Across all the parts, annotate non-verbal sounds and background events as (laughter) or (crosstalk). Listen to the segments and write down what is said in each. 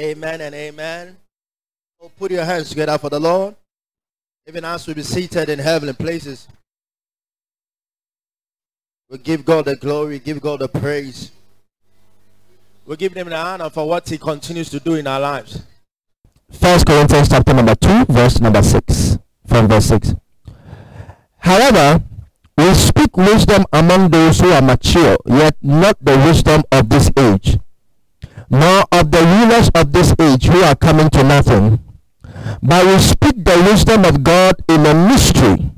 Amen and amen. Oh, put your hands together for the Lord. Even as we be seated in heavenly places, we give God the glory, give God the praise. We give him the honor for what he continues to do in our lives. First Corinthians chapter number 2, verse number 6. From verse 6. However, we speak wisdom among those who are mature, yet not the wisdom of this age nor of the rulers of this age who are coming to nothing. But we speak the wisdom of God in a mystery,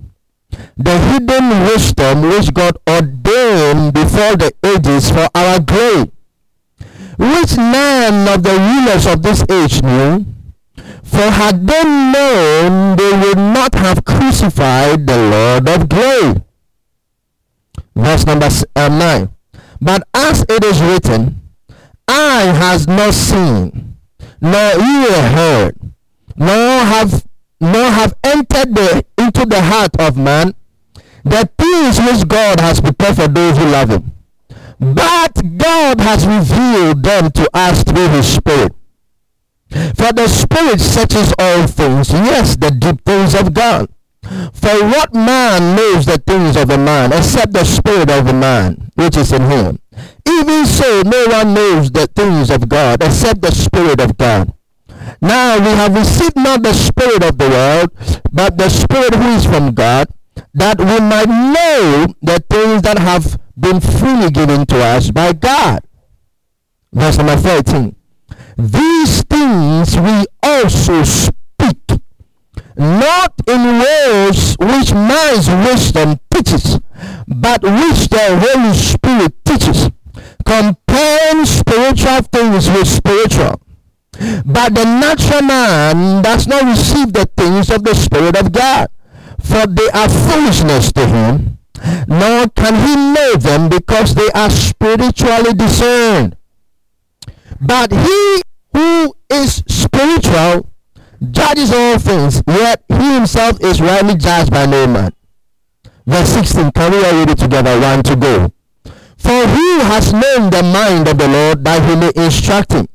the hidden wisdom which God ordained before the ages for our glory, which none of the rulers of this age knew. For had they known, they would not have crucified the Lord of glory. Verse number uh, 9. But as it is written, eye has not seen, nor ear heard, nor have nor have entered the, into the heart of man the things which God has prepared for those who love him. But God has revealed them to us through his Spirit. For the Spirit searches all things, yes, the deep things of God. For what man knows the things of a man except the Spirit of a man which is in him? Even so, no one knows the things of God except the Spirit of God. Now we have received not the Spirit of the world, but the Spirit who is from God, that we might know the things that have been freely given to us by God. Verse number 13. These things we also speak, not in words which man's wisdom teaches, but which the Holy Spirit teaches, comparing spiritual things with spiritual. But the natural man does not receive the things of the Spirit of God, for they are foolishness to him, nor can he know them because they are spiritually discerned. But he who is spiritual judges all things, yet he himself is rightly judged by no man. Verse 16, can we all read it together? One to go. For who has known the mind of the Lord that he may instruct him?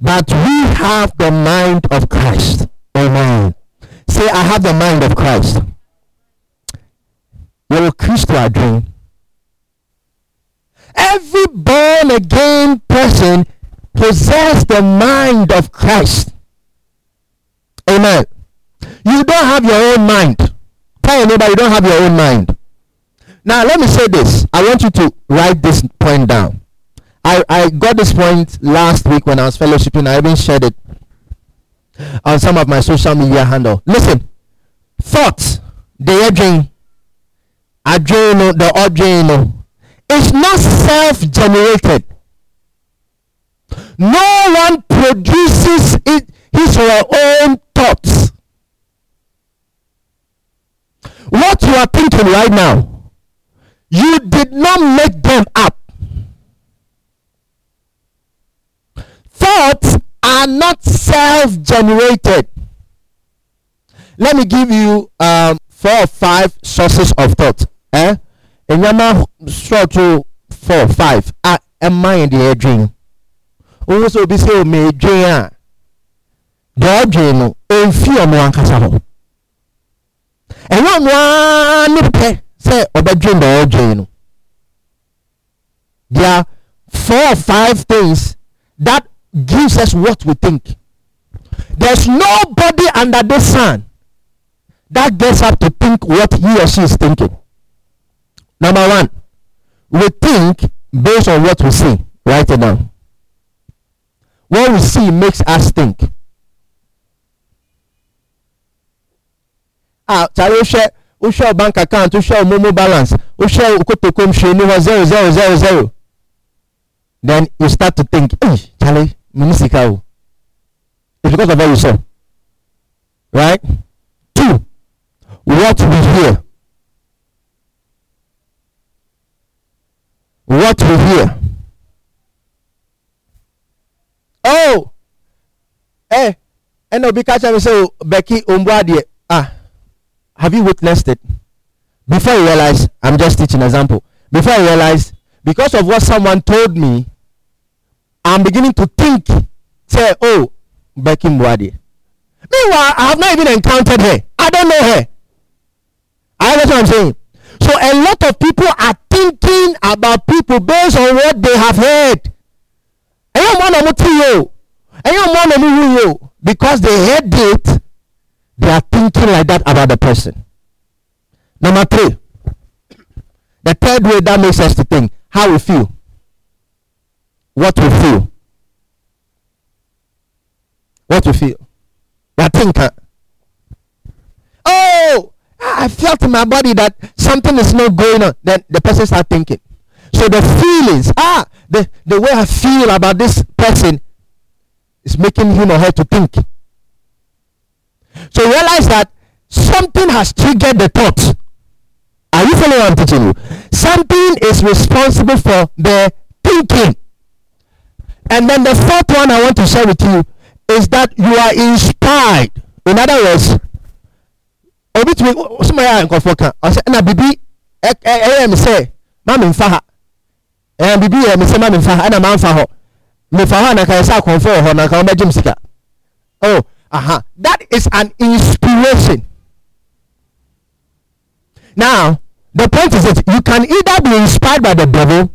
But we have the mind of Christ. Amen. Say, I have the mind of Christ. You're a Christian dream. Every born again person possess the mind of Christ. Amen. You don't have your own mind. Tell your neighbor you don't have your own mind. Now let me say this. I want you to write this point down. I, I got this point last week when I was fellowshipping. I even shared it on some of my social media handle. Listen, thoughts, the edging, adreno, the adreno, it's not self-generated. No one produces it, his or her own thoughts. What you are thinking right now, you did not make them up. Thoughts are not self generated. Let me give you um, four or five sources of thought. Eh? Enyama short to four or five. Ah, am I in the dream? Also, be say, me dream. deɛ ɔdwene no ɛmfi ɔno ankasa hɔ ɛnyɛ sɛ ɔbɛdwene deɛ ɔdwene no. There are four or five things that gives us what we think. There's nobody under the sun that gets up to think what he or she is thinking. Number one we think based on what we see. It down. What we see makes us think. A kyare wohwɛ wohwɛ wo bank account wohwɛ wo momo balance wohwɛ wo kotokom hwɛ ni hɔ zero zero zero zero then you start to think hey kyale mene sika o because of what you saw. Right? Two, what we hear. What we hear. Oh! Eh! ɛna obi ka kyerɛ me sɛ bɛki ombu ah have you witnessed it? Before you realize i'm just teaching example. Before i realize because of what someone told me i'm beginning to think say oh bɛki ombu meanwhile i have not even encountered her. I don't know her. I understand what i'm saying? So a lot of people are thinking about people based on what they have heard. Because they heard it they are thinking like that about the person. Number three the third way that makes us to think how we feel. What we feel. What we feel. We think oh i felt in my body that something is not going on. Then the person start thinking. So the feelings ah the the way i feel about this person is making him or her to think. So realize that something has triggered the thought. Are you following what I'm teaching you? Something is responsible for the thinking. And then the fourth one I want to share with you is that you are inspired. In other words, obi tumi somaya eh, eh, eh, a nkɔfo ka ɔsɛ ɛna bibi ɛyɛ mi sɛ maa mi nfa ha ɛna bibi yɛ mi sɛ maa mi nfa ha ɛna maa nfa hɔ mefa hɔ anaka yɛsɛ akɔnfo wɔ hɔ nanka wɔbɛgye m sika oh aha that is an inspiration. Now the point is that you can either be inspired by the devil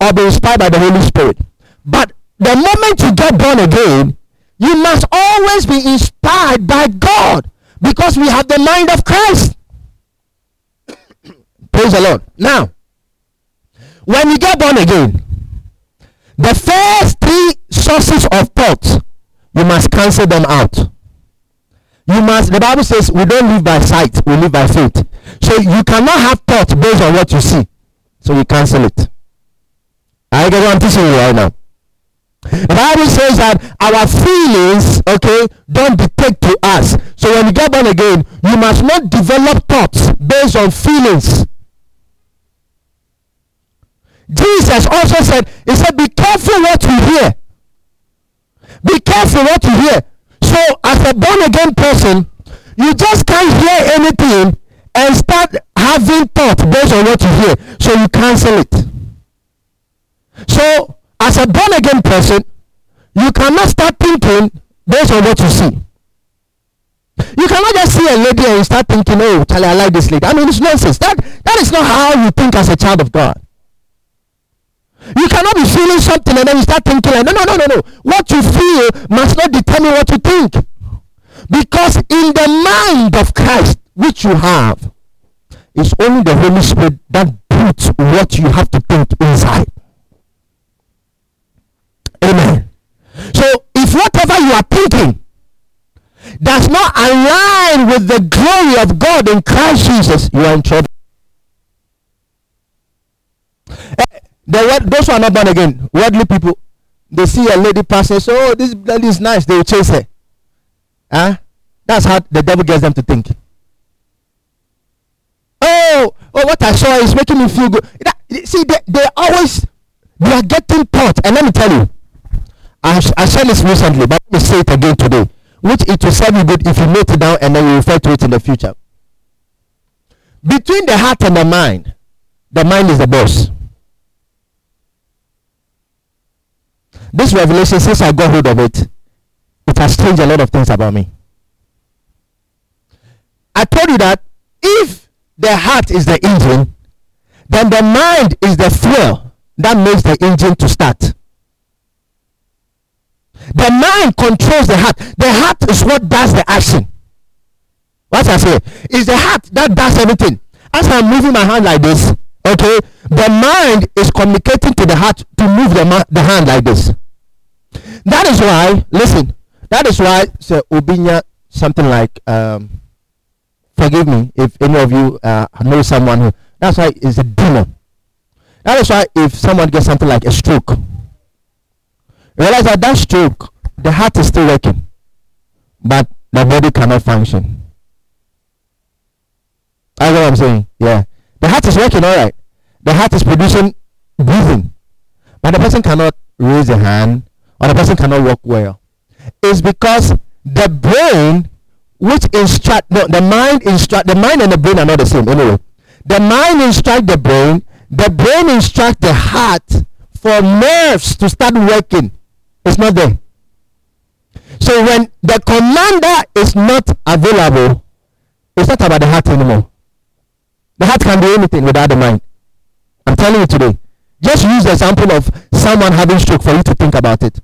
or be inspired by the holy spirit. But the moment you get born again you must always be inspired by god because we have the mind of christ. (coughs) Praise the lord. Now when you get born again the first three sources of thought, you must cancel them out. You must, the Bible says, we don't live by sight, we live by faith. So you cannot have thought based on what you see. So you cancel it. I get what I'm teaching you right now. The Bible says that our feelings, okay, don't dictate to us. So when you get born again, you must not develop thoughts based on feelings. Jesus also said, He said, Be careful what you hear. Be careful what you hear. So, as a born again person, you just can't hear anything and start having thought based on what you hear. So, you cancel it. So, as a born again person, you cannot start thinking based on what you see. You cannot just see a lady and you start thinking, oh, Charlie, I like this lady. I mean, it's nonsense. That, that is not how you think as a child of God. You cannot be feeling something and then you start thinking like, no, no, no, no, no. What you feel must not determine what you think. Because in the mind of Christ, which you have, it's only the Holy Spirit that puts what you have to think inside. Amen. So if whatever you are thinking does not align with the glory of God in Christ Jesus, you are in trouble. Those who are not born again, worldly people, they see a lady passing, so oh, this lady is nice, they will chase her. Huh? That's how the devil gets them to think. Oh, oh, what I saw is making me feel good. See, they, they always they are getting taught, and let me tell you, I, I said this recently, but let me say it again today, which it will serve you good if you note it down and then you refer to it in the future. Between the heart and the mind, the mind is the boss. This revelation, since I got hold of it, it has changed a lot of things about me. I told you that if the heart is the engine, then the mind is the fuel that makes the engine to start. The mind controls the heart. The heart is what does the action. What I say is the heart that does everything. As I'm moving my hand like this, okay, the mind is communicating to the heart to move the, the hand like this. That is why, listen, that is why Sir Obinya something like um, forgive me if any of you uh, know someone who that's why it's a demon. That is why if someone gets something like a stroke, realize that that stroke, the heart is still working. but the body cannot function. I know what I'm saying. Yeah. The heart is working all right. The heart is producing breathing, but the person cannot raise a hand or the person cannot walk well. It's because the brain, which instruct no, the mind instruct the mind and the brain are not the same anyway. The mind instruct the brain, the brain instruct the heart for nerves to start working. It's not there. So when the commander is not available, it's not about the heart anymore. The heart can do anything without the mind. I'm telling you today. Just use the example of someone having stroke for you to think about it.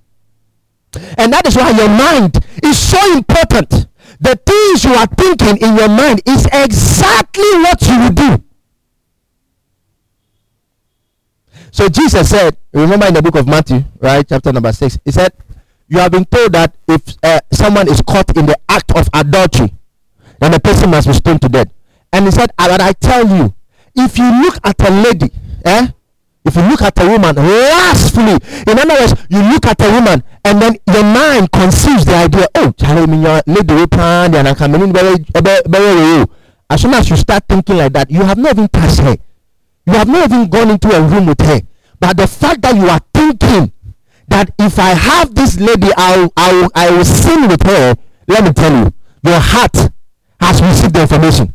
And that is why your mind is so important. The things you are thinking in your mind is exactly what you will do. So Jesus said, remember in the book of Matthew, right, chapter number 6, he said, You have been told that if uh, someone is caught in the act of adultery, then the person must be stoned to death. And he said, But I tell you, if you look at a lady, eh, if you look at a woman lustfully, in other words, you look at a woman and then your mind conceives the idea, oh, Charlie, your lady and I in very As soon as you start thinking like that, you have not even touched her. You have not even gone into a room with her. But the fact that you are thinking that if I have this lady, I'll, I'll, I will sin with her, let me tell you, your heart has received the information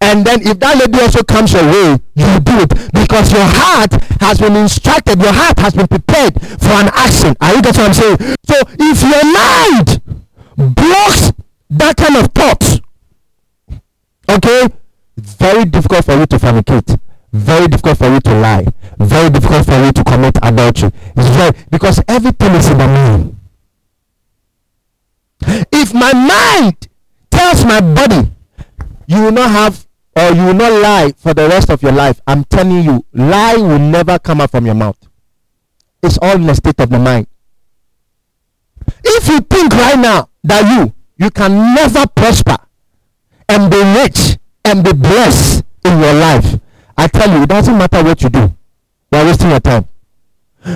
and then if that lady also comes your way you do it. Because your heart has been instructed your heart has been prepared for an action. Are you getting what i'm saying? So if your mind blocks that kind of thought okay it's very difficult for you to fabricate. Very difficult for you to lie. Very difficult for you to commit adultery. It's very because everything is in the mind. If my mind tells my body you will not have or you will not lie for the rest of your life. I'm telling you, lie will never come out from your mouth. It's all in the state of the mind. If you think right now that you you can never prosper and be rich and be blessed in your life, I tell you, it doesn't matter what you do. You are wasting your time.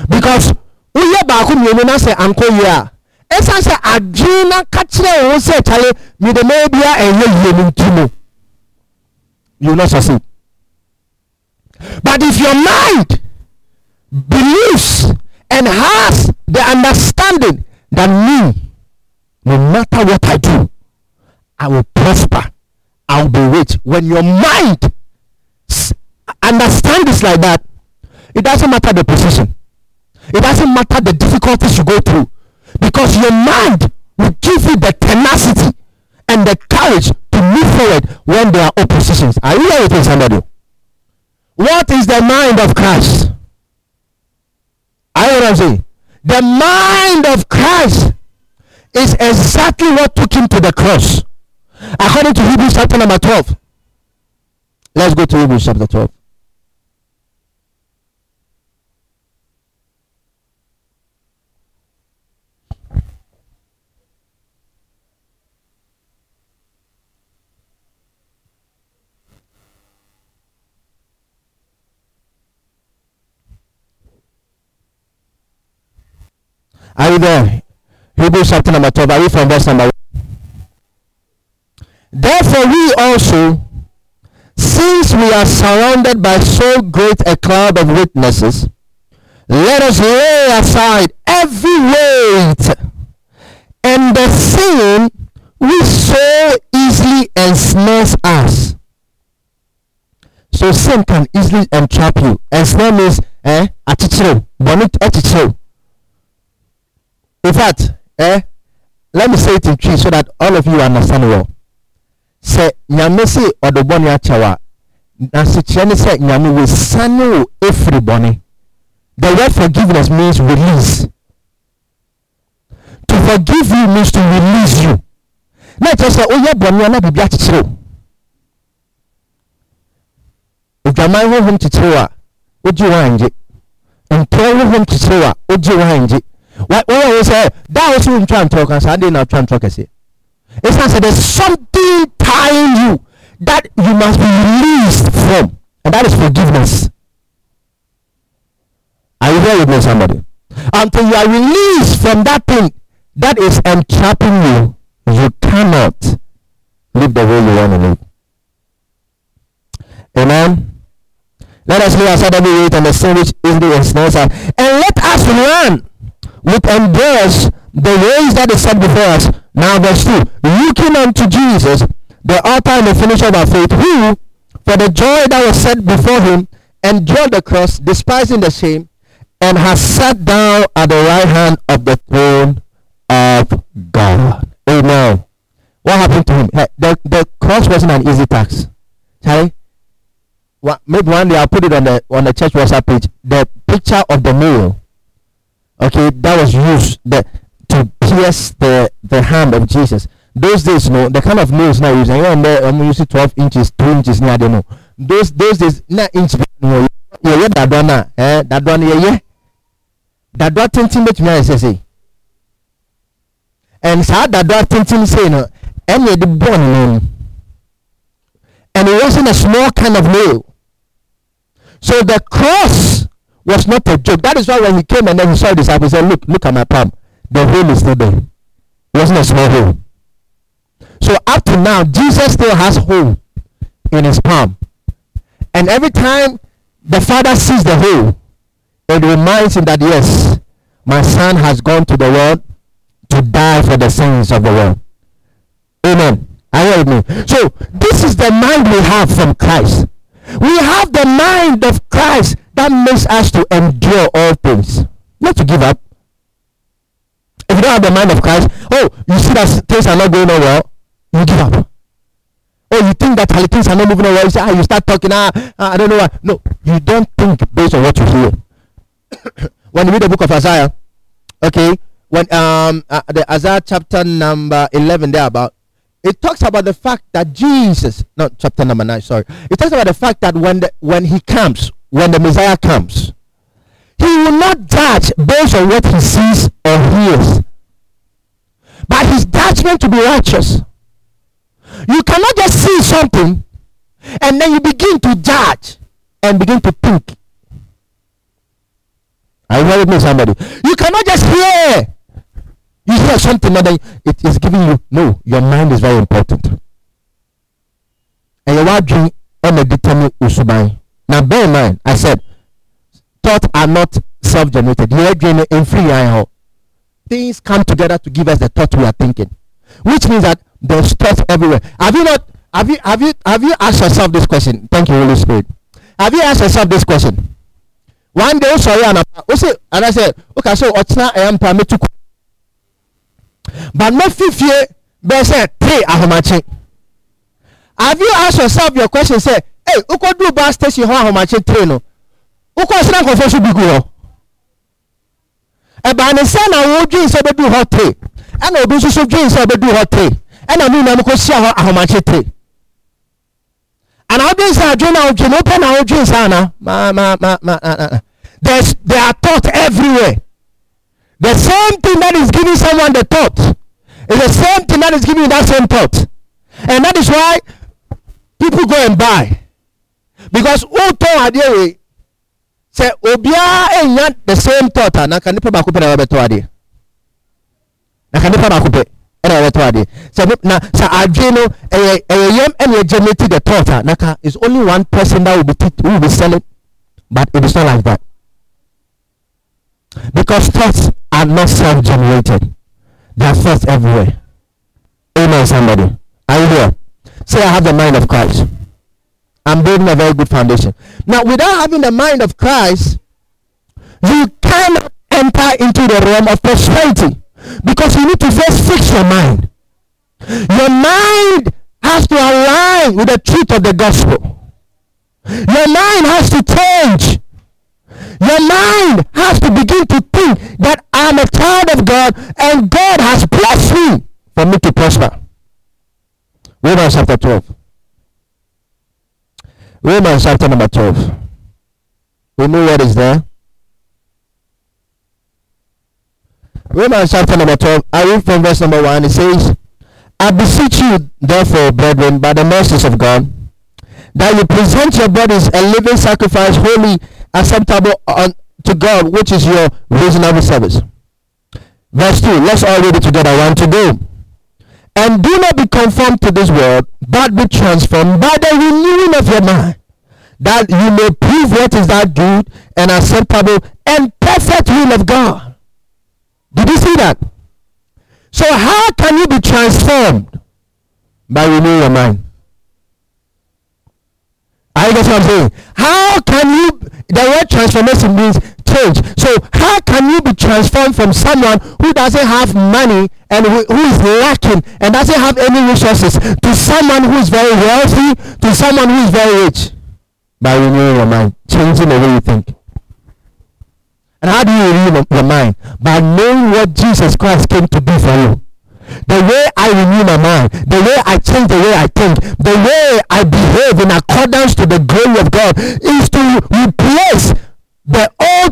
Because woyɛ baako mmienu na sɛ ankɔ yie a ɛsan sɛ adwene na ka wɔn sɛ kyale bia no nti you will not succeed. But if your mind believes and has the understanding that me, no matter what I do, I will prosper, I will be rich. When your mind understand this like that, it doesn't matter the position. It doesn't matter the difficulties you go through. Because your mind will give you the tenacity and the courage move forward when there are oppositions. Are you here with somebody? What is the mind of Christ? Are you what? The mind of Christ is exactly what took him to the cross. According to Hebrews chapter number 12. Let's go to Hebrews chapter 12. Are you there? Hebrews chapter number 12. Are you from verse number 1? Therefore, we also, since we are surrounded by so great a cloud of witnesses, let us lay aside every weight and the sin which so easily ensnares us. So sin can easily entrap you. Ensnare means eh, atichiro, bonnet atichiro in fact eh let me say it in three so that all of you understand well. Sɛ nyame se ɔde bɔne akyɛw a n'asekyerɛ ne sɛ nyame wɔsane wo efiri bɔne. The word forgiveness means release. To forgive you means to release you. Na kyerɛ sɛ woyɛ bɔne a na biribi akyekyere wo. Odwaman honhom kyekyere wo a wogye wo angye mpɔn honhom kyekyere wo a wogye wo angye wọ́n wọ́n sẹ́ that also ntwa ntọ́ kan sáà de na twa ntọ́ kẹsẹ̀ it's not say there is something tying you that you must be released from and that is forgiveness are you there with me somebody until you are released from that thing that is entrapping you you cannot live the way you want to live. Amen. Let us lay aside every weight and the sin which easily ensnares us, and let us run with endurance the race that is set before us. Now, verse 2 looking unto Jesus, the author and the finisher of our faith, who, for the joy that was set before him, endured the cross, despising the shame, and has sat down at the right hand of the throne of God. Amen. What happened to him? The, the cross wasn't an easy task. Charlie? maybe one day I'll put it on the on the church WhatsApp page. The picture of the nail, okay, that was used the, to pierce the the hand of Jesus. Those days, no, the kind of nails now using. Know, I'm using 12 inches, 2 inches near the no. Those those days, na inch. Yeah, yeah, that one, eh, that one, yeah, yeah. That one, tintin, which I say. And saa that tintin, say no, and the bone name. And it wasn't a small kind of nail. So the cross was not a joke. That is why when he came and then he saw the disciples, he said, Look, look at my palm. The hole is still there. It wasn't a small hole. So up to now, Jesus still has hole in his palm. And every time the Father sees the hole, it reminds him that yes, my son has gone to the world to die for the sins of the world. Amen. Are you with me? So this is the mind we have from Christ. We have the mind of Christ that makes us to endure all things, not to give up. If you don't have the mind of Christ, oh, you see that things are not going on well, you give up. Oh, you think that things are not moving on well, you say, ah, you start talking, ah, ah I don't know why. No, you don't think based on what you hear. (coughs) when you read the book of Isaiah, okay, when um uh, the Isaiah chapter number 11 there about it talks about the fact that Jesus, not chapter number nine, sorry. It talks about the fact that when the, when he comes, when the Messiah comes, he will not judge based on what he sees or hears, but his judgment to be righteous. You cannot just see something and then you begin to judge and begin to think. Are you hearing me, somebody? You cannot just hear you hear something and then it is giving you. No, your mind is very important. And your wadwin ɛna determine. Now bear in mind, I said, thoughts are not self-generated. Your wadwin in free eye Things come together to give us the thought we are thinking, which means that there's thoughts everywhere. Have you not? Have you have you have you asked yourself this question? Thank you, Holy Spirit. Have you asked yourself this question? One day, sorry, and I said, okay, so I am permitted to but no fifie bɛyɛ sɛ three ahomakye have you asked yourself your question? Say hey wokɔduru bus station hɔ ahomakye three no wokɔ sena nkɔfo so bi gu hɔ ɛbaa ne sɛ na wodwin sɛ bɛduru hɔ three ɛna obi nso so dwin sɛ bɛduru hɔ three ɛna mo nyinaa mo kɔ hyia hɔ ahomakye three ana wodwin sɛ adwin na wodwin wopɛ na wodwin sɛ ana? Ma ma ma ma there's there are thoughts everywhere. The same thing that is giving someone the thought is the same thing that is giving you that same thought. And that is why people go and buy. Because who told adeɛ say obia enya the same thought ah, a naka nipa baako pɛ na wɔbɛtɔ adeɛ naka nipa baako pɛ ɛna wɔbɛtɔ adeɛ sɛ na sɛ adwe no ɛyɛ ɛyɛ yɛm ɛna yɛ generate the thought ah, a naka is only one person that will be who will be selling but it is not like that because thoughts are not self-generated. They are thoughts everywhere. Amen, somebody. Are you here? Say, I have the mind of Christ. I'm building a very good foundation. Now, without having the mind of Christ, you cannot enter into the realm of prosperity because you need to first fix your mind. Your mind has to align with the truth of the gospel. Your mind has to change your mind has to begin to think that I'm a child of God and God has blessed me for me to prosper. Romans chapter 12. Romans chapter number 12. We know what is there. Romans chapter number 12. I read from verse number 1. It says, I beseech you, therefore, brethren, by the mercies of God, that you present your bodies a living sacrifice, holy acceptable to God, which is your reasonable service. Verse 2. Let's all read it together. One to go. And do not be conformed to this world, but be transformed by the renewing of your mind, that you may prove what is that good and acceptable and perfect will of God. Did you see that? So how can you be transformed? By renewing your mind. You get what I'm saying? How can you the word transformation means change. So how can you be transformed from someone who doesn't have money and who, is lacking and doesn't have any resources to someone who is very wealthy to someone who is very rich? By renewing your mind, changing the way you think. And how do you renew your mind? By knowing what Jesus Christ came to do for you. The way I renew my mind, the way I change the way I think, the way I behave in accordance to the glory of God is to replace the old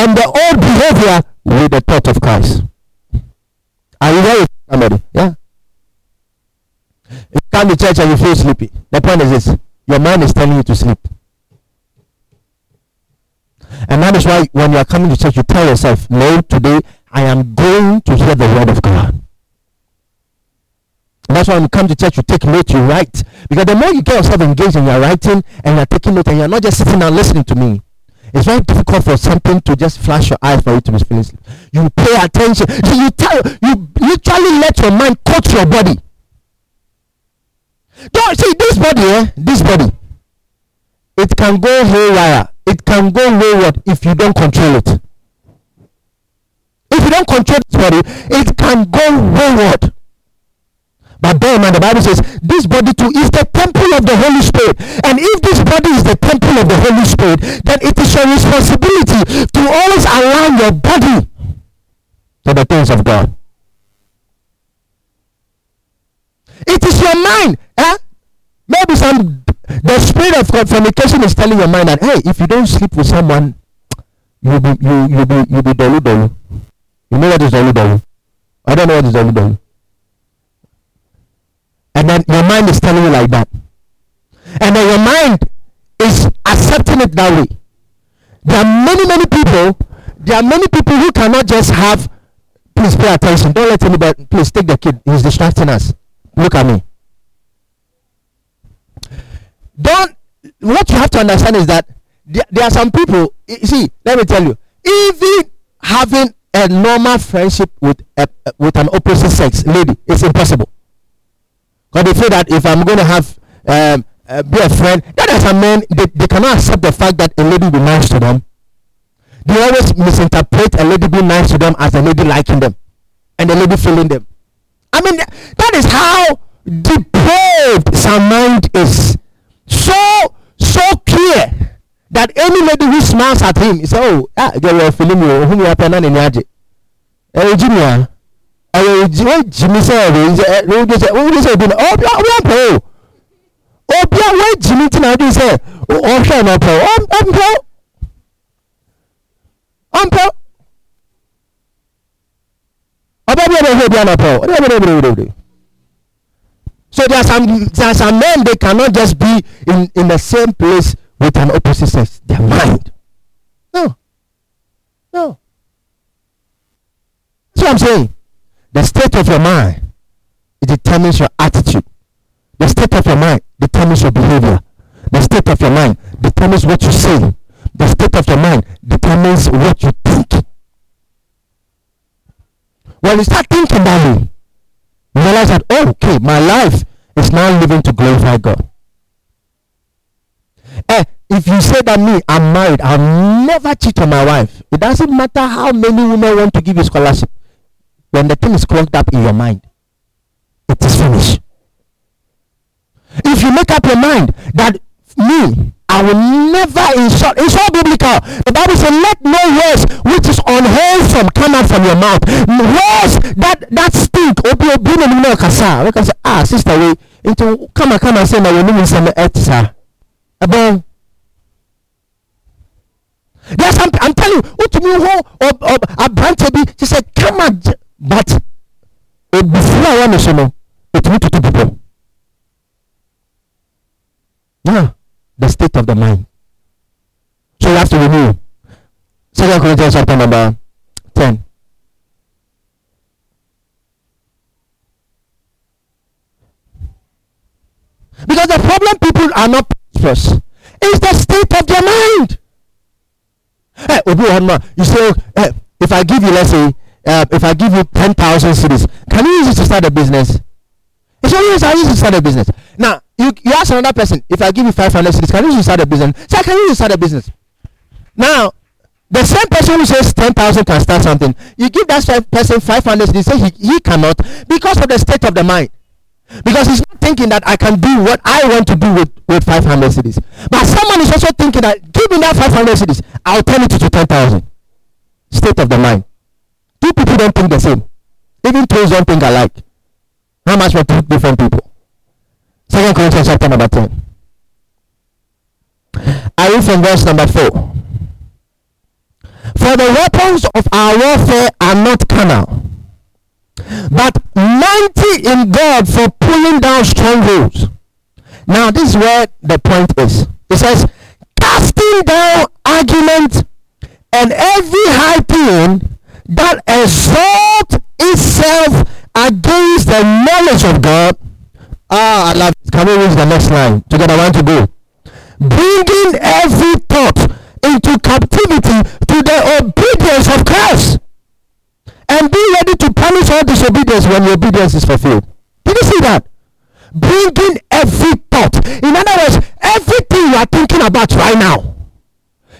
and the old behavior with the thought of Christ. Are you there somebody? Yeah? You come to church and you feel sleepy, the point is this your mind is telling you to sleep. And that is why when you are coming to church, you tell yourself, No, today I am going to hear the word of God. And that's why when you come to church, you take note, you write. Because the more you get yourself engaged and you're writing and you're taking note and you're not just sitting and listening to me, it's very difficult for something to just flash your eyes for you to be feeling You pay attention. You, you tell you literally let your mind coach your body. Don't see this body, eh? This body. It can go haywire. It can go wayward if you don't control it. If you don't control this body, it can go wayward. But in mind, the Bible says this body too is the temple of the Holy Spirit. And if this body is the temple of the Holy Spirit, then it is your responsibility to always align your body to the things of God. It is your mind. Eh? Maybe some the spirit of fornication is telling your mind that hey, if you don't sleep with someone, you'll be you you'll be you'll be dolu dolu. You know what is dolu dolu? I don't know what is dolu dolu and then your mind is telling you like that. And then your mind is accepting it that way. There are many many people there are many people who cannot just have please pay attention. Don't let anybody please take the kid. He's distracting us. Look at me. Don't what you have to understand is that there, there are some people see let me tell you. Even having a normal friendship with a, with an opposite sex lady is impossible because they feel that if I'm going to have um, uh, be a friend, that as a man, they, they cannot accept the fact that a lady be nice to them. They always misinterpret a lady being nice to them as a lady liking them and the lady feeling them. I mean, that is how depraved some mind is. So, so clear that any lady who smiles at him is, oh, ah, girl, you're feeling you, whom you are penning in. Eh, Junior, gyimi sɛ ɔbi apɛ o obi a wɔagyimi ti na ɔdi sɛ ɔhwɛ na ɔpɛ ɔmpɛ ɔmpɛ ɔbɛ bi a bɛ hwɛ obi a na ɔpɛ so there are some there are some men they cannot just be in in the same place with an opposite sex their mind no no that's what i'm saying. The state of your mind it determines your attitude. The state of your mind determines your behavior. The state of your mind determines what you say. The state of your mind determines what you think. When you start thinking that way, you realize that, oh, okay, my life is now living to glorify God. Eh, if you say that me, I'm married, I'll never cheat on my wife. It doesn't matter how many women want to give you scholarship when the thing is clogged up in your mind, it is finished. If you make up your mind that me, I will never insult. It's all biblical. The Bible says, "Let no words which is unwholesome come out from your mouth." Words that that stink. Obi obi na nimu kasa. We can say, "Ah, sister, we into come and come and say na we nimu nsem etisa." Abon. There's some. I'm telling you. Utumi ho abrante bi. She said, "Come and." but ebufuru a wɔn so no etumi tutu bubɔ now the state of the mind so you have to renew second corinthians chapter number ten. Because the problem people are not prosperous is the state of their mind. Eh, hey, Obi you say, hey, if I give you, let's say, uh, if I give you 10,000 cedis, can you use it to start a business? It's only yes, I use it to start a business. Now, you, you ask another person, if I give you 500 cedis, can you use it to start a business? Say, can you use it to start a business? Now, the same person who says 10,000 can start something, you give that person 500 cedis, say he, he cannot because of the state of the mind. Because he's not thinking that I can do what I want to do with, with 500 cedis. But someone is also thinking that give me that 500 cedis, I'll turn it to 10,000. State of the mind. Don't think the same. Even twins don't think alike. How much for two different people? Second Corinthians chapter number 10. I read from verse number 4. For the weapons of our warfare are not carnal but mighty in God for pulling down strongholds. Now, this is where the point is. It says, casting down argument and every high thing that exalt itself against the knowledge of God. Ah, I love it. Can we read the next line? Together, want to go. Bringing every thought into captivity to the obedience of Christ and be ready to punish all disobedience when your obedience is fulfilled. Did you see that? Bringing every thought. In other words, everything you are thinking about right now,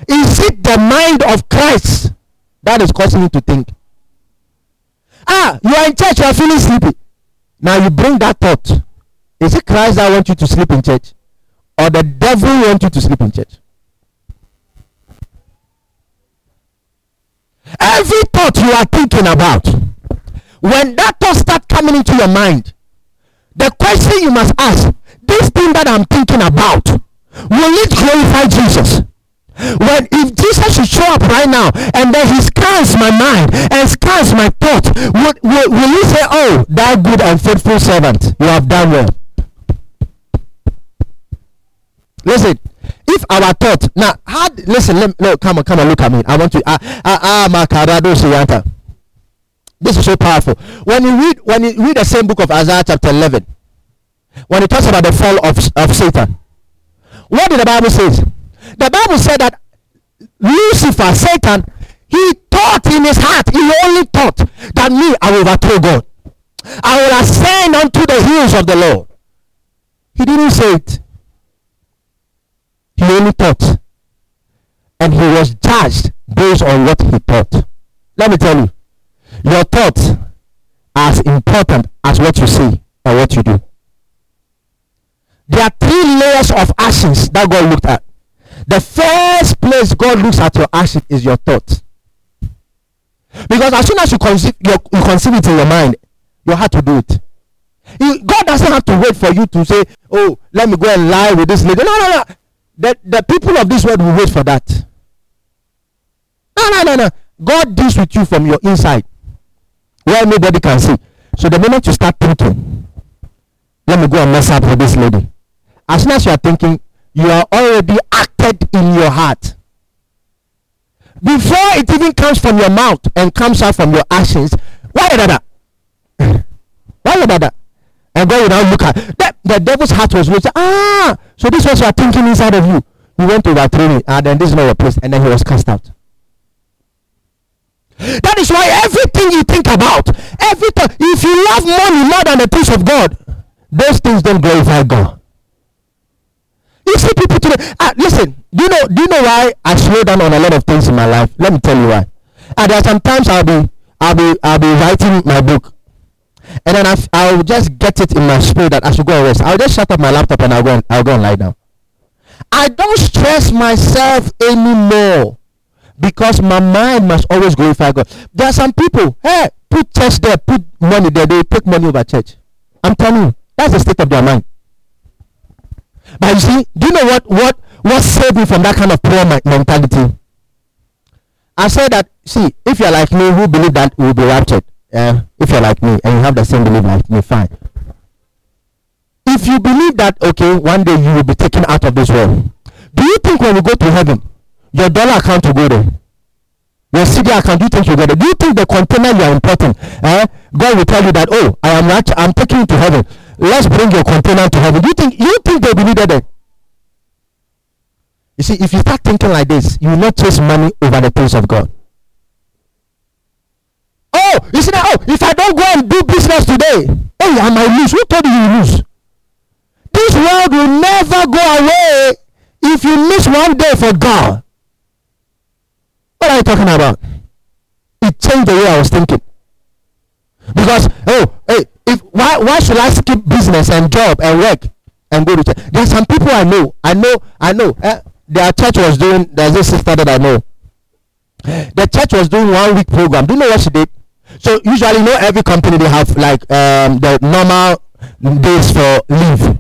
is it the mind of Christ that is causing you to think? Ah, you are in church, you are feeling sleepy. Now you bring that thought. Is it Christ that wants you to sleep in church? Or the devil wants you to sleep in church? Every thought you are thinking about, when that thought start coming into your mind, the question you must ask, this thing that I'm thinking about, will it glorify Jesus? When if Jesus should show up right now and then he scans my mind and scans my thought, will, will, will you say, Oh, thou good and faithful servant, you have done well? Listen, if our thought now how listen let, no come on come on look at me. I want to ah ah ah this is so powerful. When you read when you read the same book of isaiah chapter 11 when it talks about the fall of, of satan what did the bible say the bible said that lucifer satan he thought in his heart he only thought that me i will overthrow god i will ascend unto the hills of the lord he didn't say it he only thought. And he was judged based on what he thought. Let me tell you, your thoughts are as important as what you say and what you do. There are three layers of actions that God looked at. The first place God looks at your action is your thought. Because as soon as you conceive, you conceive it in your mind, you have to do it. God doesn't have to wait for you to say, Oh, let me go and lie with this lady. No, no, no the, the people of this world will wait for that. No, no, no, no. God deals with you from your inside where nobody can see. So the moment you start thinking, let me go and mess up with this lady. As soon as you are thinking, you are already acted in your heart. Before it even comes from your mouth and comes out from your actions, why that? (laughs) Why that? And God will now look at that. The devil's heart was rich. Ah, so this was your thinking inside of you. You went to that training, and then this is not your place, and then he was cast out. That is why everything you think about, everything, if you love money more than the things of God, those things don't glorify God. You see people today. Uh, listen, do you know? Do you know why I slow down on a lot of things in my life? Let me tell you why. And there are sometimes I'll be, I'll be, I'll be writing my book, and then I, will just get it in my spirit that I should go and rest. I'll just shut up my laptop and I'll go and, I'll go and lie down. I don't stress myself anymore because my mind must always glorify God. There are some people, hey, put church there, put money there, they take money over church. I'm telling you, that's the state of their mind. But you see, do you know what what what saved me from that kind of poor mentality? I said that see, if you're like me who believe that we will be raptured, uh, if you're like me and you have the same belief like me, fine. If you believe that, okay, one day you will be taken out of this world, do you think when you go to heaven, your dollar account will go there? Your cedi account, do you think you go there? Do you think the container you are importing, eh, God will tell you that, oh, I am right, I'm taking you to heaven. Let's bring your container to heaven. You think you think they'll be needed there? You see, if you start thinking like this, you will not chase money over the things of God. Oh, you see that? Oh, if I don't go and do business today, hey, I might lose. Who told you you lose? This world will never go away if you miss one day for God. What are you talking about? It changed the way I was thinking. Because oh, hey, why should I skip business and job and work and go to church? There are some people I know. I know. I know. Uh, their church was doing. There's this sister that I know. The church was doing one week program. Do you know what she did? So usually, you know, every company they have like um, the normal days for leave.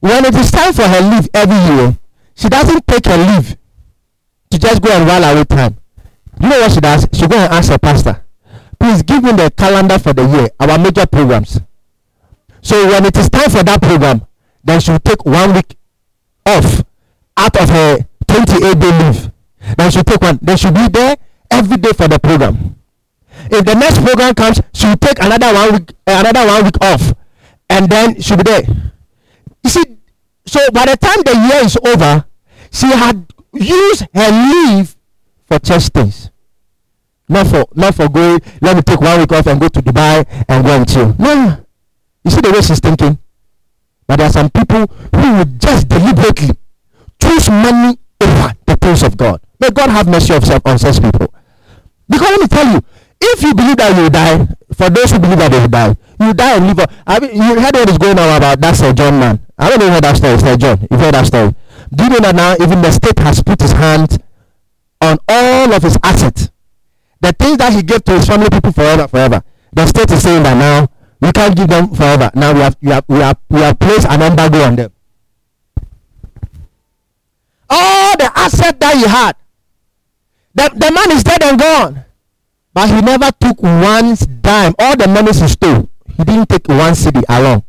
When it is time for her leave every year, she doesn't take her leave to just go and while away time. You know what she does? She go and ask her pastor, please give me the calendar for the year, our major programs. So when it is time for that program, then she will take one week off out of her 28 day leave. Then she'll take one. Then she'll be there every day for the program. If the next program comes, she'll take another one week, uh, another one week off, and then she'll be there. You see, so by the time the year is over, she had used her leave for church things. Not for not for going, let me take one week off and go to Dubai and go and chill. No. You see the way she's thinking? But there are some people who would just deliberately choose money over the things of God. May God have mercy on such people. Because let me tell you, if you believe that you will die, for those who believe that they will die, you die and live. I mean, you heard what is going on about that Sir John man. I don't know what that story, Sir John. You've heard that story. Do you know that now even the state has put his hand on all of his assets? The things that he gave to his family people forever, forever. The state is saying that now we can't give them forever. Now we have we have we have we have placed an embargo on them. All the asset that he had, the, the man is dead and gone. But he never took one dime. All the money he stole, he didn't take one cedi along.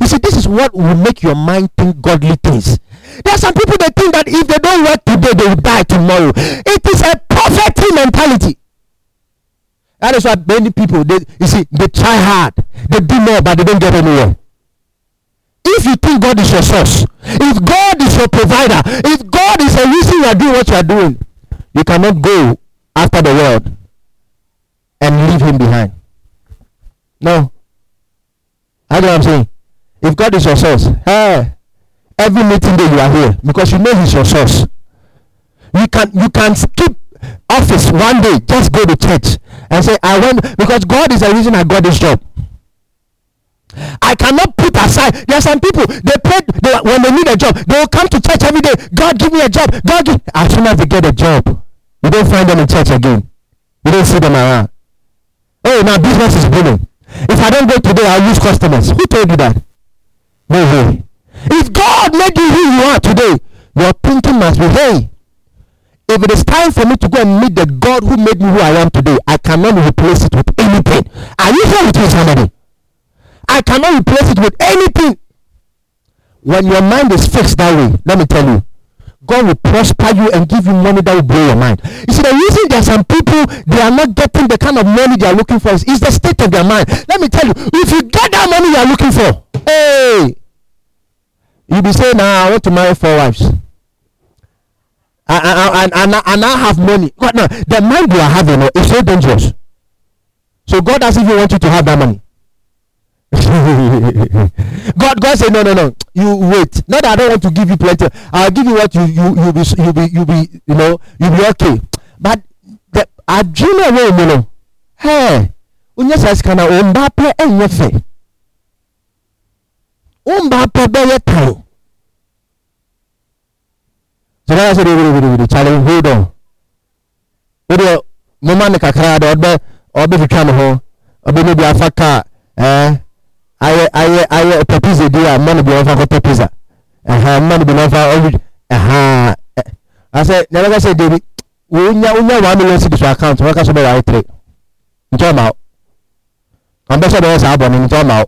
You see, this is what will make your mind think godly things. There are some people that think that if they don't work today, they will die tomorrow. It is a poverty mentality. That is why many people, they, you see, they try hard, they do more, but they don't get anywhere. If you think God is your source, if God is your provider, if God is the reason you are doing what you are doing, you cannot go after the world and leave him behind. No. I know what I'm saying. If God is your source, hey, every meeting day you are here because you know He's your source. You can you can skip office one day, just go to church and say, I went because God is the reason I got this job. I cannot put aside. There are some people they pray they, when they need a job, they will come to church every day. God give me a job. God give as soon as they get a job, you don't find them in church again. You don't see them around. Oh, now business is booming. If I don't go today, I'll lose customers. Who told you that? No way. If God made you who you are today, your thinking must be, hey, if it is time for me to go and meet the God who made me who I am today, I cannot replace it with anything. Are you here with me, somebody? I cannot replace it with anything. When your mind is fixed that way, let me tell you, God will prosper you and give you money that will blow your mind. You see, the reason there are some people they are not getting the kind of money they are looking for is, the state of their mind. Let me tell you, if you get that money you are looking for, hey, you'll be saying, "Now nah, I want to marry four wives." And, and, and, I have money. But now, the mind you are having is so dangerous. So God doesn't even want you to have that money. (laughs) God, God said, no, no, no. You wait. Not that I don't want to give you plenty. I'll give you what you you you be you be you be you know you be okay. But the adwene away mu no. Hey, onye sɛ sika na omba pɛ ɛnyɛ fɛ. Omba pɛ bɛyɛ tan. So that's what we we we challenge hold on. Wo de mo ma ne kakra da ɔbɛ ɔbɛ twitwa ne ho. Ɔbɛ ne bi afa kaa ɛɛ ayɛ ayɛ ayɛ pɛ pizza di a mma no bi wɔmfa kɔpɛ pizza ɛha mma no bi wɔmfa ɔwi ɛha asɛ na ɛbɛka sɛ debi wonya wonya one million cedis for account wɔka so bɛ wɔayɛ three nkyɛn ɔma wo ɔmbɛhyɛ bɛyɛ saa bɔ no nkyɛn ɔma wo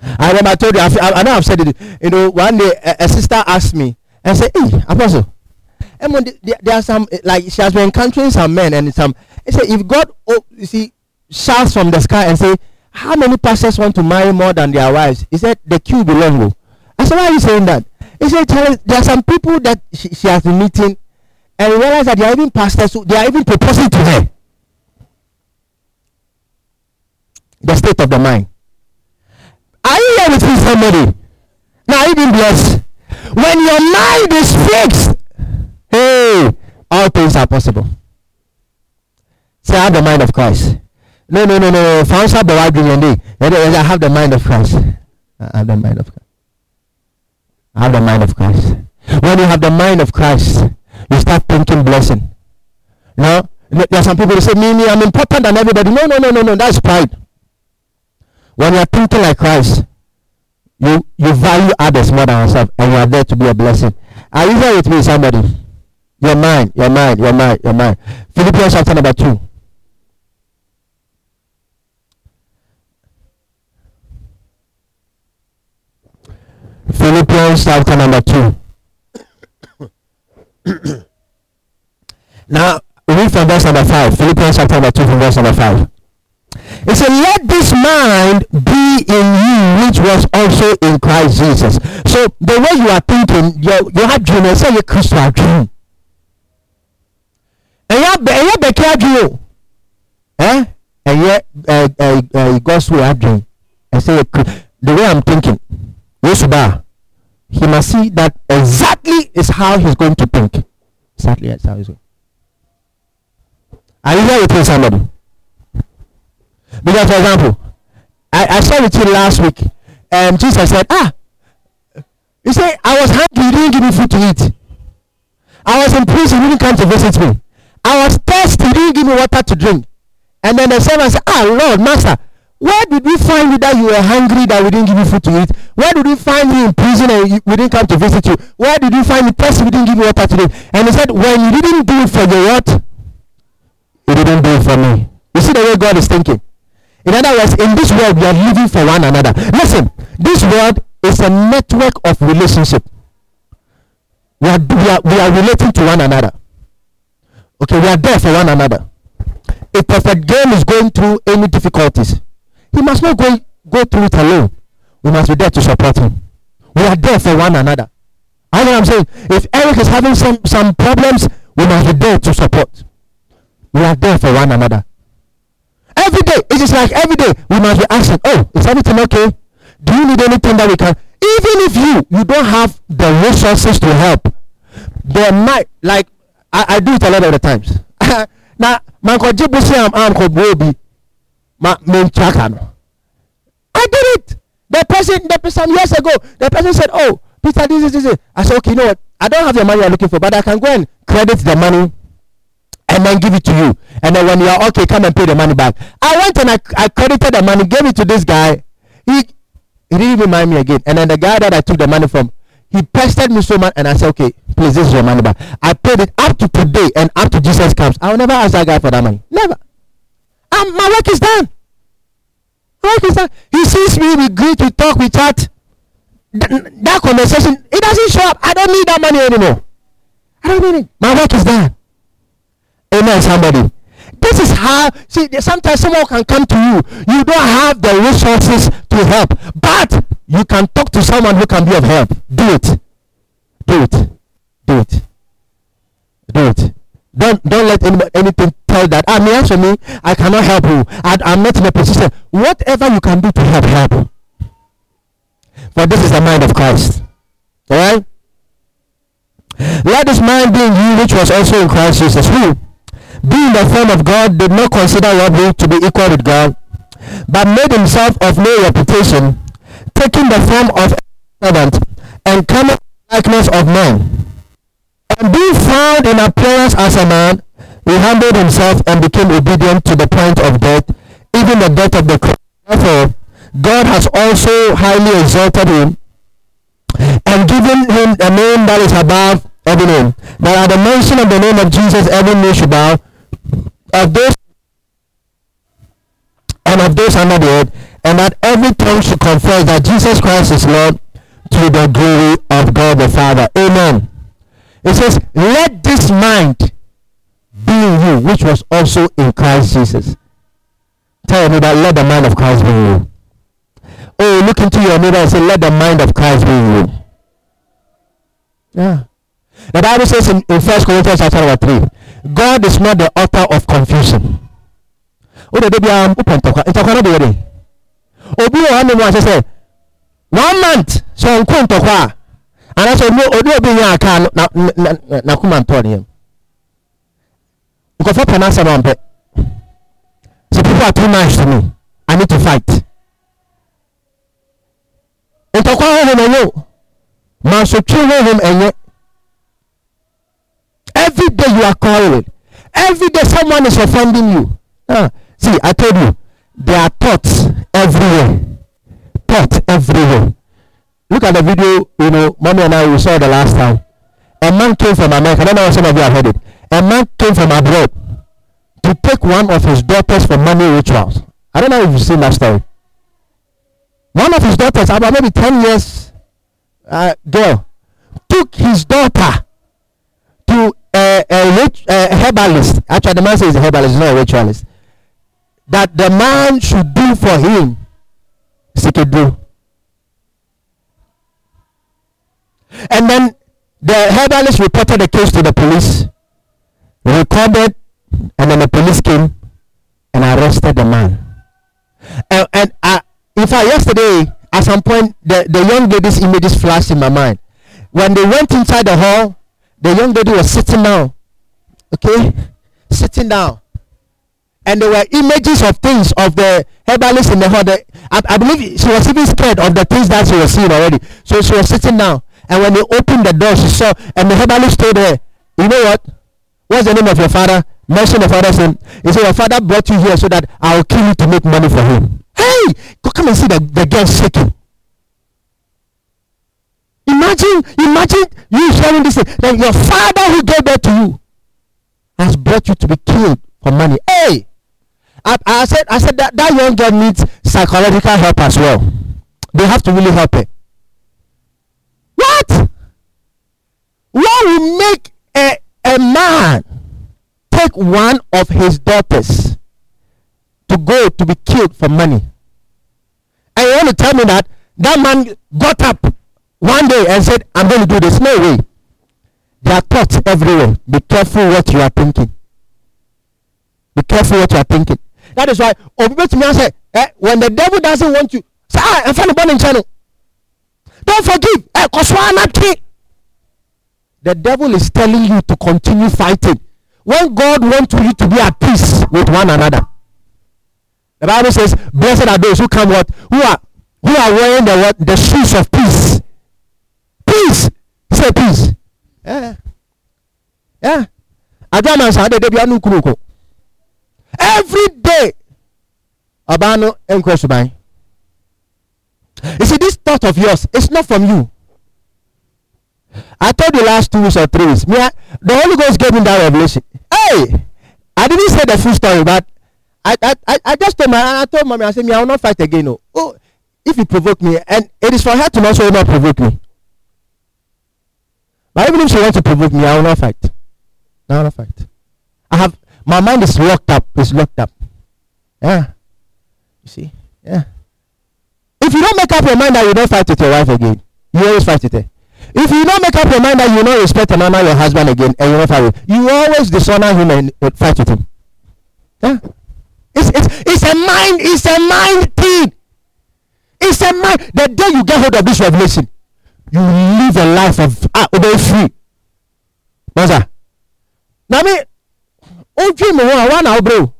I remember I told you, I, I know I've said it. You know, one day a, a sister asked me and said, Hey, Apostle, eh, Emma, there, there are some, eh, like, she has been encountering some men and some, I said, if God, oh, you see, shouts from the sky and say, how many pastors want to marry more than their wives? He said, the queue be long. Oh. I said, why are you saying that? He said, there are some people that she, she has been meeting and realize that they are even pastors, so they are even proposing to her. The state of the mind. Are you here with me, somebody? Now, you been blessed. When your mind is fixed, hey, all things are possible. Say, I have the mind of Christ. No, no, no, no. Found out the right I have the mind of Christ. I have the mind of Christ. I have the mind of Christ. When you have the mind of Christ, you start thinking blessing. No, there are some people who say, me, me, I'm important than everybody. No, no, no, no, no. That's pride. When you are thinking like Christ, you you value others more than yourself, and you are there to be a blessing. Are you here with me, somebody? Your mind, your mind, your mind, your mind. Philippians chapter number two. Philippians chapter number 2. (coughs) now, read from verse number 5. Philippians chapter number 2 from verse number 5. It said, Let this mind be in you, which was also in Christ Jesus. So, the way you are thinking, you, have dream, say you Christ have dream. And you have adwene eh and uh, uh, uh, God's way adwene and say the way I'm thinking Yesuba he must see that exactly is how he's going to think. Exactly that's how he's going. Are you here with me, somebody? Because, for example, I, I shared with you last week, and Jesus said, Ah, he said, I was hungry, you didn't give me food to eat. I was in prison, you didn't come to visit me. I was thirsty, you didn't give me water to drink. And then the servant said, Ah, Lord, Master, where did we find you that you were hungry that we didn't give you food to eat? Where did we find you in prison and we didn't come to visit you? Where did we find you thirsty we didn't give you water to drink? And he said, when you didn't do it for your what? You didn't do it for me. You see the way God is thinking. In other words, in this world, we are living for one another. Listen, this world is a network of relationship. We are, we are, we are relating to one another. Okay, we are there for one another. If Prophet Game is going through any difficulties, he must not go, go through it alone. We must be there to support him. We are there for one another. I know what I'm saying. If Eric is having some, some problems, we must be there to support. We are there for one another. Every day, it is like every day we must be asking, oh, is everything okay? Do you need anything that we can? Even if you you don't have the resources to help, there might like I, I do it a lot of the times. (laughs) now, my kojibusi am am kobobi ma menchaka no i did it the person the person years ago the person said oh peter this is this is i said okay you know what i don't have the money I'm looking for but i can go and credit the money and then give it to you and then when you're okay come and pay the money back i went and i, I credited the money gave it to this guy he he didn't remind me again and then the guy that i took the money from he pestered me so much and i said okay please this is your money back i paid it up to today and up to jesus comes i will never ask that guy for that money never and my work is done. My work is done. He sees me, we greet, we talk, we chat. Th- that conversation, it doesn't show up. I don't need that money anymore. I don't need it. My work is done. Amen, somebody. This is how, see, sometimes someone can come to you. You don't have the resources to help, but you can talk to someone who can be of help. Do it. Do it. Do it. Do it. Don't don't let anybody, anything tell that. Ah, I mean, answer me. I cannot help you. I, I'm not in a position. Whatever you can do to help, help. For this is the mind of Christ. All right. Let this mind be in you, which was also in Christ Jesus, who, being the form of God, did not consider robbery to be equal with God, but made himself of no reputation, taking the form of a servant, and coming in likeness of men and being found in appearance as a man, he humbled himself and became obedient to the point of death, even the death of the cross. Therefore, God has also highly exalted him and given him a name that is above every name. That at the mention of the name of Jesus, every knee should bow of those and of those under the earth, and that every tongue should confess that Jesus Christ is Lord to the glory of God the Father. Amen. It says, Let this mind be in you, which was also in Christ Jesus. Tell me that let the mind of Christ be in you. Oh, look into your neighbor and say, Let the mind of Christ be in you. Yeah. The Bible says in, in 1 Corinthians chapter number 3, God is not the author of confusion. Wode de bia wopɛ ntɔkwa ntɔkwa no de yɛ de? Obi wɔ hɔnom a kyɛ sɛ one month sɛ ɔnko ntɔkwa a anaasɛ ɔne obi nyɛ aka no nakoma ntɔɔ ne yam. Nkɔfɔ pɛ n'asɛm ampɛ so people are too nice to me. I need to fight. Ntɔkwa honhom ɛnyɛ o mansotwe honhom ɛnyɛ every day you are calling. Every day someone is offending you. Ah see I told you there are thoughts everywhere. Thoughts everywhere. Look at the video you know mommy and I we saw the last time. A man came from America. I don't know if some of you have heard it. A man came from abroad to take one of his daughters for money rituals. I don't know if you've seen that story. One of his daughters, about maybe 10 years uh, girl, took his daughter to a, a, a herbalist. Actually, the man says a herbalist, not a ritualist. That the man should do for him. do. And then the herbalist reported the case to the police, recorded and then the police came and arrested the man. And, and uh, in fact, yesterday, at some point, the, the young lady's images flashed in my mind. When they went inside the hall, the young lady was sitting down. Okay? Sitting down. And there were images of things of the herbalist in the hall. I, I believe she was even scared of the things that she was seeing already. So she was sitting down. And when they opened the door, she saw, and the herbalist told her, You know what? What's the name of your father? mention the father's name. He said, Your father brought you here so that I'll kill you to make money for him. Hey, come and see the, the girl shaking. Imagine, imagine you sharing this that your father who gave birth to you has brought you to be killed for money. Hey, I, I said, I said that that young girl needs psychological help as well. They have to really help her. What? What will make a, a man take one of his daughters to go to be killed for money. And you want to tell me that that man got up one day and said, I'm going to do this. No way. There are thoughts everywhere. Be careful what you are thinking. Be careful what you are thinking. That is why say, eh, when the devil doesn't want you, say, ah, I'm funny born in channel. Don't forgive. Eh, the devil is telling you to continue fighting when God wants you to be at peace with one another. The Bible says, Blessed are those who come what? Who are who are wearing the? The shoes of peace. Peace. Say peace. Yeah. Yeah. Adwaman sa de bia no kuruko. Every day. Abano enkwe suban. You see, this thought of yours, it's not from you. I told you last two weeks or three weeks. Me, the Holy Ghost gave me that revelation. Hey, I didn't say the full story, but I I, I just told my I told mommy I said me I will not fight again. No. Oh, if you provoke me, and it is for her to also not provoke me. But even if she wants to provoke me, I will not fight. I will not fight. I have my mind is locked up. It's locked up. Yeah. You see? Yeah. If you don't make up your mind that you don't fight with your wife again, you always fight with her. If you don't make up your mind that you don't respect and honor your husband again and you don't fight with you always dishonor him and fight with him. Yeah. It's, it's, it's a mind, it's a mind thing. It's a mind. The day you get hold of this revelation, you live a life of ah, obey free. Master. Now me, o dream mo wa wa na bro.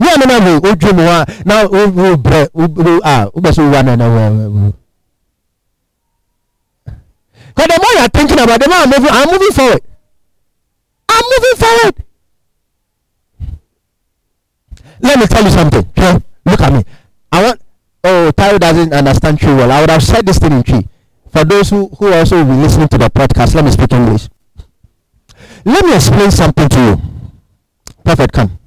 Ní àná náà mo o dream mo wa na o o brẹ o ah o bẹ sọ wa na na But the more you are thinking about, the more I'm moving. I'm moving forward. I'm moving forward. Let me tell you something. Okay? Look at me. I want. Oh, Tyro doesn't understand Twi well. I would have said this thing in Twi. For those who, who also will be listening to the podcast, let me speak English. Let me explain something to you. Prophet, come.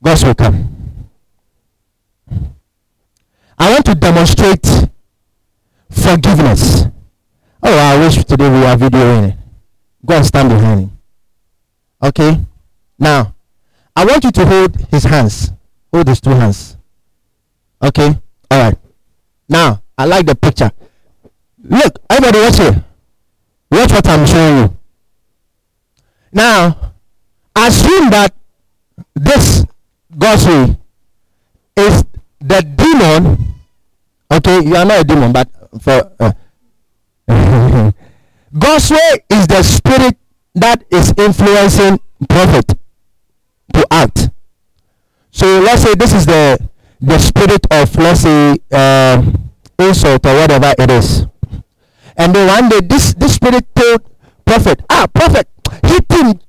Will come. I want to demonstrate forgiveness. Oh, I wish today we are videoing it. Go and stand behind him. Okay? Now, I want you to hold his hands. Hold his two hands. Okay? Alright. Now, I like the picture. Look, everybody watch here. Watch what I'm showing you. Now, assume that this God's is the demon. Okay, you are not a demon, but for uh, (laughs) is the spirit that is influencing prophet to act. So let's say this is the the spirit of let's say uh, insult or whatever it is. And then one day this this spirit told prophet, ah prophet, hit him,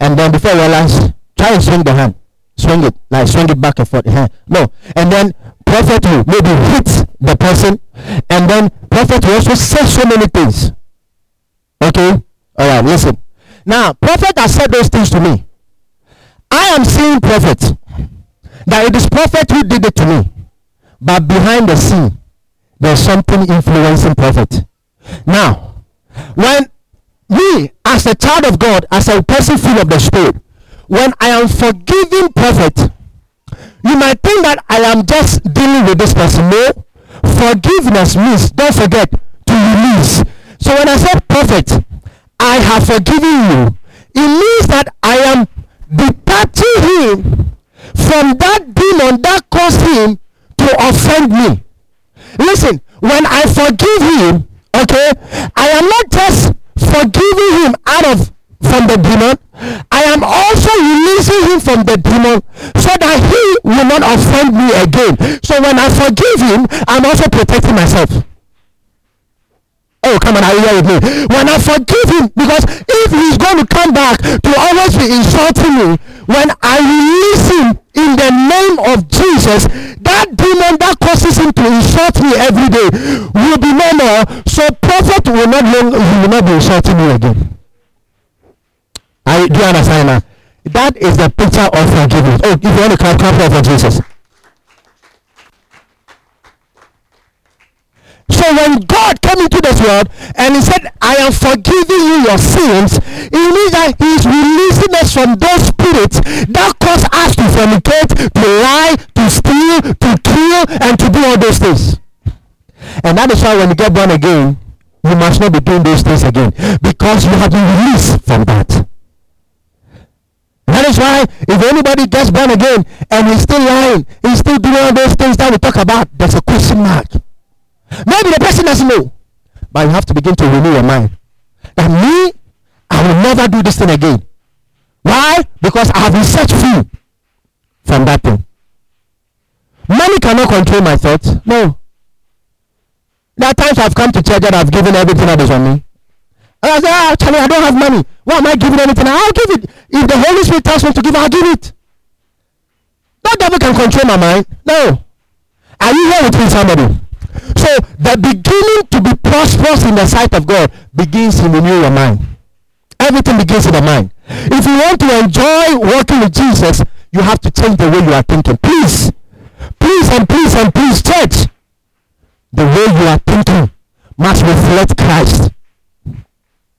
and then before you realize, try and swing the hand, swing it, like swing it back and forth. No, and then prophet will maybe hit the person, and then prophet will also say so many things. Okay, all right, listen. Now, prophet has said those things to me. I am seeing prophet that it is prophet who did it to me, but behind the scene, there's something influencing prophet. Now, when me as a child of God, as a person full of the Spirit, when I am forgiving prophet, you might think that I am just dealing with this person. No, forgiveness means don't forget to release. So when I say prophet, I have forgiven you. It means that I am departing him from that demon that caused him to offend me. Listen, when I forgive him, okay, I am not just forgiving him out of from the demon, I am also releasing him from the demon so that he will not offend me again. So when I forgive him, I'm also protecting myself. Oh, come on, are you with me? When I forgive him, because if he's going to come back to always be insulting me, when I release him in the name of Jesus, that demon that causes him to insult me every day will be no more. So prophet will not long, will not be insulting me again. I do you understand now? That is the picture of forgiveness. Oh, if you want to clap, clap for Jesus. So when God came into this world and he said, I am forgiving you your sins, it means that he is releasing us from those spirits that cause us to fornicate, to lie, to steal, to kill, and to do all those things. And that is why when you get born again, you must not be doing those things again because you have been released from that. That is why if anybody gets born again and he's still lying, he's still doing all those things that we talk about, there's a question mark. Maybe the person doesn't know. But you have to begin to renew your mind. That me, I will never do this thing again. Why? Because I have been set free from that thing. Money cannot control my thoughts. No. There are times I've come to church and I've given everything that is on me. And I say, ah, Charlie, I don't have money. Why am I giving anything? I'll give it. If the Holy Spirit tells me to give, I'll give it. No devil can control my mind. No. Are you here with me, somebody? So the beginning to be prosperous in the sight of God begins in renewing your mind. Everything begins in the mind. If you want to enjoy working with Jesus, you have to change the way you are thinking. Please, please and please and please, church. The way you are thinking must reflect Christ.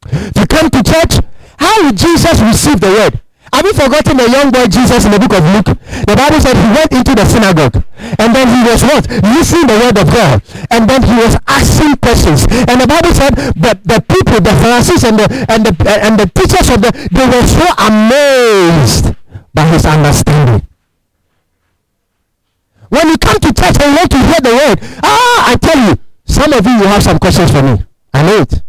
If you come to church, how will Jesus receive the word? Have you forgotten the young boy Jesus in the book of Luke? The Bible said he went into the synagogue and then he was what? Listening the word of God. And then he was asking questions. And the Bible said that the people, the Pharisees and the and the and the teachers of the they were so amazed by his understanding. When you come to church and you want to hear the word, ah, I tell you, some of you will have some questions for me. I know it.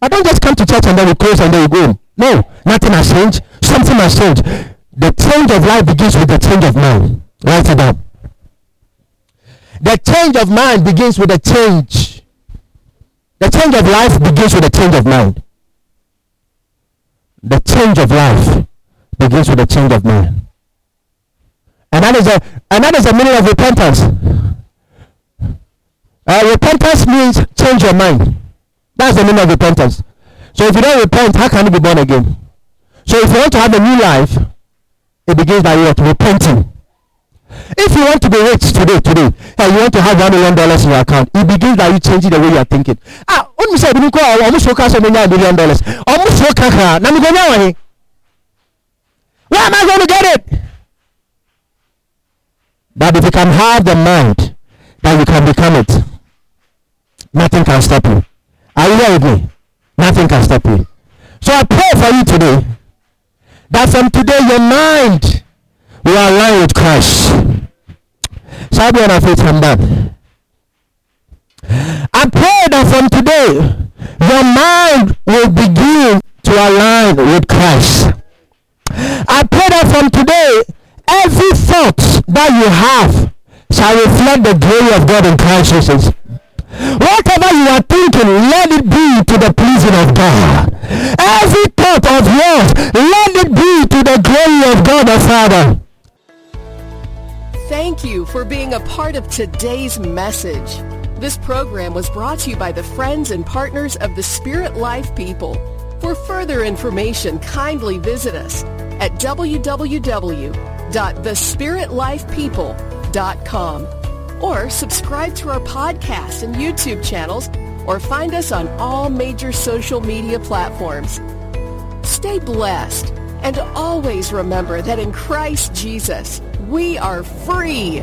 I don't just come to church and then we close and then we go. No, nothing has changed. Something changed. The change of life begins with the change of mind. Write it down. The change of mind begins with a change. The change of life begins with a change of mind. The change of life begins with a change of mind. And that is a and that is the meaning of repentance. Uh, repentance means change your mind. That's the meaning of repentance. So if you don't repent, how can you be born again? So if you want to have a new life, it begins by what? Repenting. If you want to be rich today, today, and you want to have one million dollars in your account, it begins by you changing the way you are thinking. Ah, when we say we call almost so cash million million dollars, almost so cash, now me go now, where am I going to get it? But if you can have the mind that you can become it, nothing can stop you. Are you here with me? Nothing can stop you. So I pray for you today that from today your mind will align with Christ. Shall be on our feet from that. I pray that from today your mind will begin to align with Christ. I pray that from today every thought that you have shall reflect the glory of God in Christ Jesus. Whatever you are thinking, let it be to the pleasing of God. Every thought of yours, let it be to the glory of God the Father. Thank you for being a part of today's message. This program was brought to you by the friends and partners of the Spirit Life people. For further information, kindly visit us at www.thespiritlifepeople.com or subscribe to our podcast and YouTube channels or find us on all major social media platforms. Stay blessed and always remember that in Christ Jesus, we are free